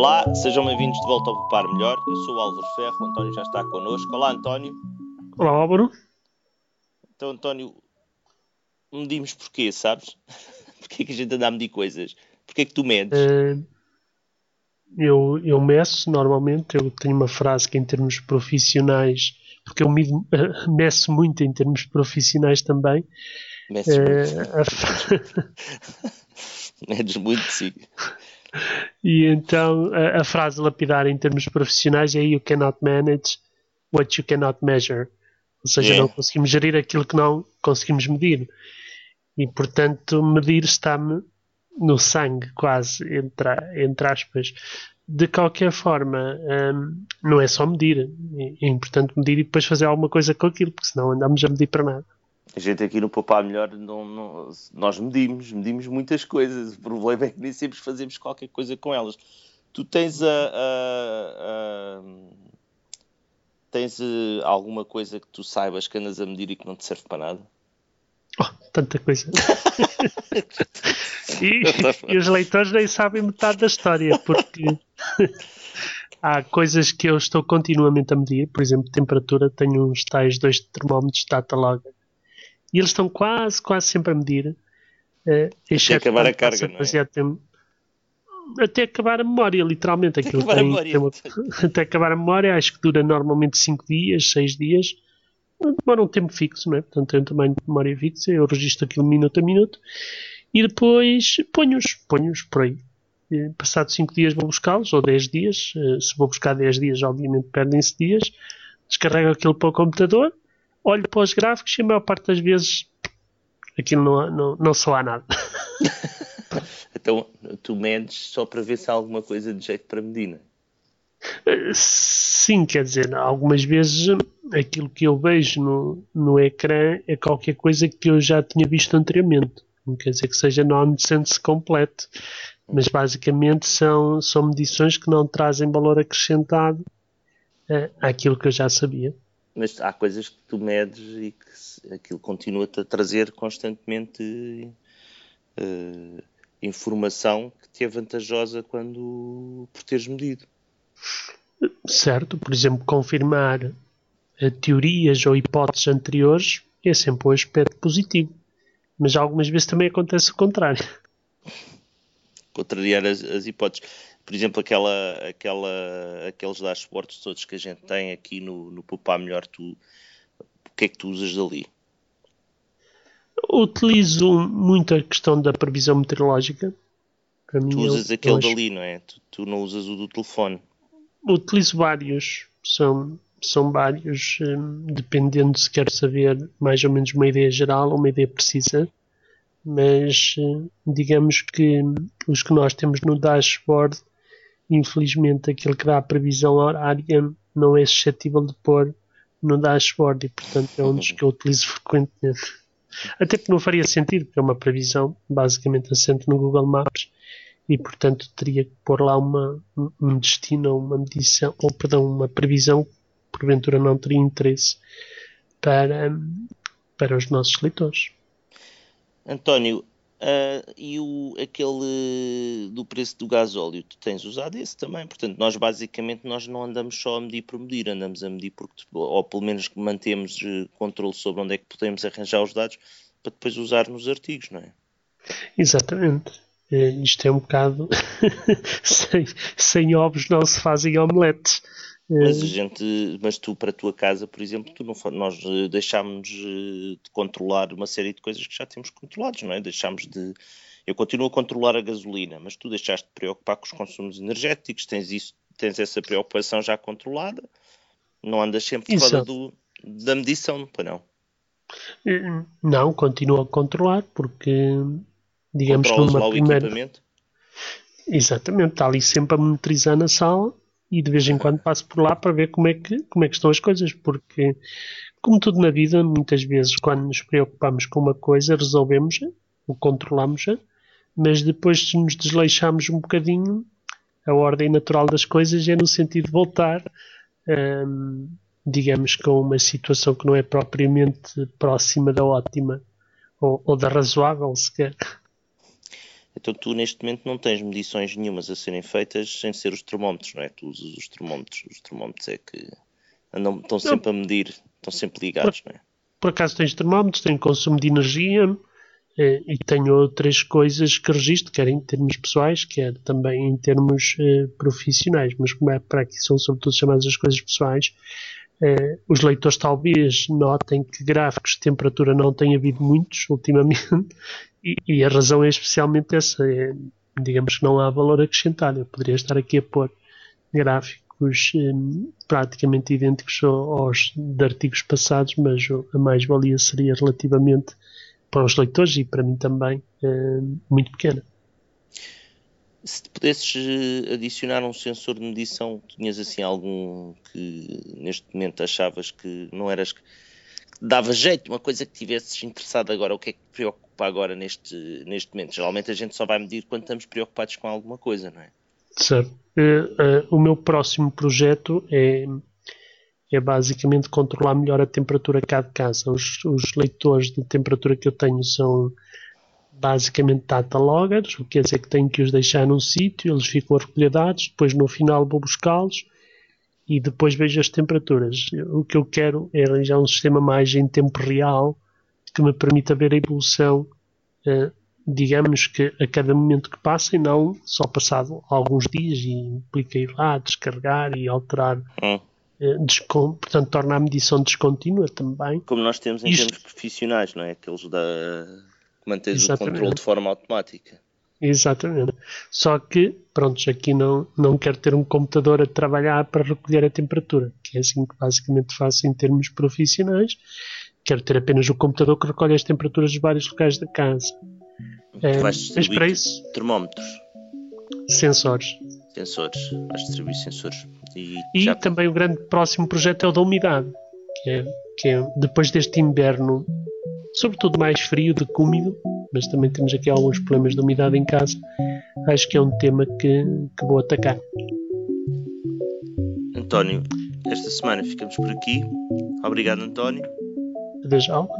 Olá, sejam bem-vindos de volta ao Popar Melhor. Eu sou o Álvaro Ferro, o António já está connosco. Olá, António. Olá, Álvaro. Então, António, medimos porquê, sabes? porquê que a gente anda a medir coisas? Porquê que tu medes? Uh, eu, eu meço normalmente, eu tenho uma frase que em termos profissionais, porque eu mido, uh, meço muito em termos profissionais também. Meço uh, muito. Medes muito, sim. E então a, a, frase lapidar em termos profissionais é You cannot manage what you cannot measure. Ou seja, yeah. não conseguimos gerir aquilo que não conseguimos medir. E portanto, medir está-me no sangue, quase, entre, entre aspas. De qualquer forma, hum, não é só medir. É importante medir e depois fazer alguma coisa com aquilo, porque senão andamos a medir para nada. A gente aqui no Poupar Melhor, não, não, nós medimos, medimos muitas coisas. O problema é que nem sempre fazemos qualquer coisa com elas. Tu tens a, a, a tens uh, alguma coisa que tu saibas que andas a medir e que não te serve para nada? Oh, tanta coisa. e, e, os leitores nem sabem metade da história, porque há coisas que eu estou continuamente a medir, por exemplo, temperatura, tenho uns tais dois termómetros data log e eles estão quase, quase sempre a medir. Uh, até acabar a carga, não é? Tempo, até acabar a memória, literalmente. Aquilo até, acabar tem, memória, tem uma, até acabar a memória, acho que dura normalmente 5 dias, 6 dias. Demora um tempo fixo, não é? Portanto, tem um tamanho de memória fixa. Eu registro aquilo minuto a minuto e depois ponho-os, ponho-os por aí. Passados 5 dias vou buscá-los, ou 10 dias. Eh, se vou buscar 10 dias, obviamente perdem-se dias. Descarrego aquilo para o computador olho para os gráficos e a maior parte das vezes aquilo não, não, não só há nada. então tu medes só para ver se há alguma coisa de jeito para Medina? Eh, sim, quer dizer, algumas vezes aquilo que eu vejo no, no ecrã é qualquer coisa que eu já tinha visto anteriormente. Não quer dizer que seja nonsense completo, mas basicamente são, são medições que não trazem valor acrescentado uh, àquilo que eu já sabia mas há coisas que tu medes e que aquilo continua-te a trazer constantemente uh, informação que te é vantajosa quando por teres medido. Certo, por exemplo, confirmar uh, teorias ou hipóteses anteriores é sempre um aspecto positivo, mas algumas vezes também acontece o contrário. Contrariar as, as hipóteses por exemplo, aquela, aquela, aqueles dashboards todos que a gente tem aqui no, no Poupar Melhor, tu, o que é que tu usas dali? Utilizo muito a questão da previsão meteorológica. Para tu usas eu, aquele eu dali, não é? Tu, tu, não usas o do telefone. Utilizo vários, são, são vários, hum, dependendo se quero saber mais ou menos uma ideia geral ou uma ideia precisa mas hum, digamos que os que nós temos no dashboard infelizmente aquele que dá a previsão horária não é suscetível de pôr no dashboard e portanto é um dos que eu utilizo frequentemente. Até porque não faria sentido, porque é uma previsão basicamente assente no Google Maps e portanto teria que pôr lá uma, um destino, uma medição, ou perdão, uma previsão que porventura não teria interesse para, para os nossos leitores. António, Uh, e o, aquele do preço do gasóleo, tu tens usado esse também, portanto, nós basicamente nós não andamos só a medir por medir, andamos a medir porque, ou pelo menos mantemos uh, controle sobre onde é que podemos arranjar os dados para depois usar nos artigos, não é? Exatamente. Uh, isto é um bocado sem, sem ovos não se fazem omeletes. Mas a gente, mas tu para a tua casa, por exemplo, tu não, nós eh, deixámos eh, de controlar uma série de coisas que já temos controlados, não é? Deixámos de. Eu continuo a controlar a gasolina, mas tu deixaste de preocupar com os consumos energéticos, tens isso, tens essa preocupação já controlada, não andas sempre fora do, da medição, para não? Não, continuo a controlar porque digamos Controlas numa lá primeira... o equipamento? Exatamente, está ali sempre a monitorizar na sala e de vez em quando passo por lá para ver como é que, como é que estão as coisas, porque, como tudo na vida, muitas vezes quando nos preocupamos com uma coisa, resolvemos-a, ou controlamos-a, mas depois se nos desleixamos um bocadinho, a ordem natural das coisas é no sentido de voltar, hum, digamos, com uma situação que não é propriamente próxima da ótima, ou, ou da razoável sequer. Então tu neste momento não tens medições nenhumas a serem feitas sem ser os termómetros, não é? Tu usas os termómetros, os termómetros é que andam, estão sempre a medir, estão sempre ligados, por, não é? Por acaso tens termómetros, tem consumo de energia eh, e tenho outras coisas que registro, quer em termos pessoais, quer também em termos eh, profissionais, mas como é para aqui são sobretudo chamadas as coisas pessoais, os leitores talvez notem que gráficos de temperatura não têm havido muitos ultimamente e, e a razão é especialmente essa. É, digamos que não há valor acrescentado. Eu poderia estar aqui a pôr gráficos eh, praticamente idênticos aos de artigos passados, mas a mais-valia seria relativamente para os leitores e para mim também eh, muito pequena. Se te pudesses eh, adicionar um sensor de medição, tinhas assim algum que neste momento achavas que não eras que dava jeito, uma coisa que tivesses interessado agora, o que é que te preocupa agora neste, neste momento? Geralmente a gente só vai medir quando estamos preocupados com alguma coisa, não é? Certo. Uh, uh, o meu próximo projeto é, é basicamente controlar melhor a temperatura cá de casa. Os, os leitores de temperatura que eu tenho são basicamente data loggers, o que quer dizer que tenho que os deixar num sítio, eles ficam a recolher dados, depois no final vou buscá-los e depois vejo as temperaturas. O que eu quero é arranjar um sistema mais em tempo real que me permita ver a evolução, uh, digamos que a cada momento que passa e não só passado alguns dias e implica ir lá, descarregar e alterar. Hum. Uh, portanto, torna a medição descontínua também. Como nós temos em Isto... termos profissionais, não é? Aqueles da mantens o controle de forma automática. Exatamente. Só que, pronto, aqui não, não quero ter um computador a trabalhar para recolher a temperatura, que é assim que basicamente faço em termos profissionais. Quero ter apenas o computador que recolhe as temperaturas dos vários locais da casa. É, mas para isso. Termómetros. Sensores. Sensores. Vais distribuir sensores. E, e também o grande próximo projeto é o da umidade, que é, que é depois deste inverno sobretudo mais frio do que úmido, mas também temos aqui alguns problemas de umidade em casa. Acho que é um tema que, que vou atacar. António, esta semana ficamos por aqui. Obrigado, António. Adeus, Alba.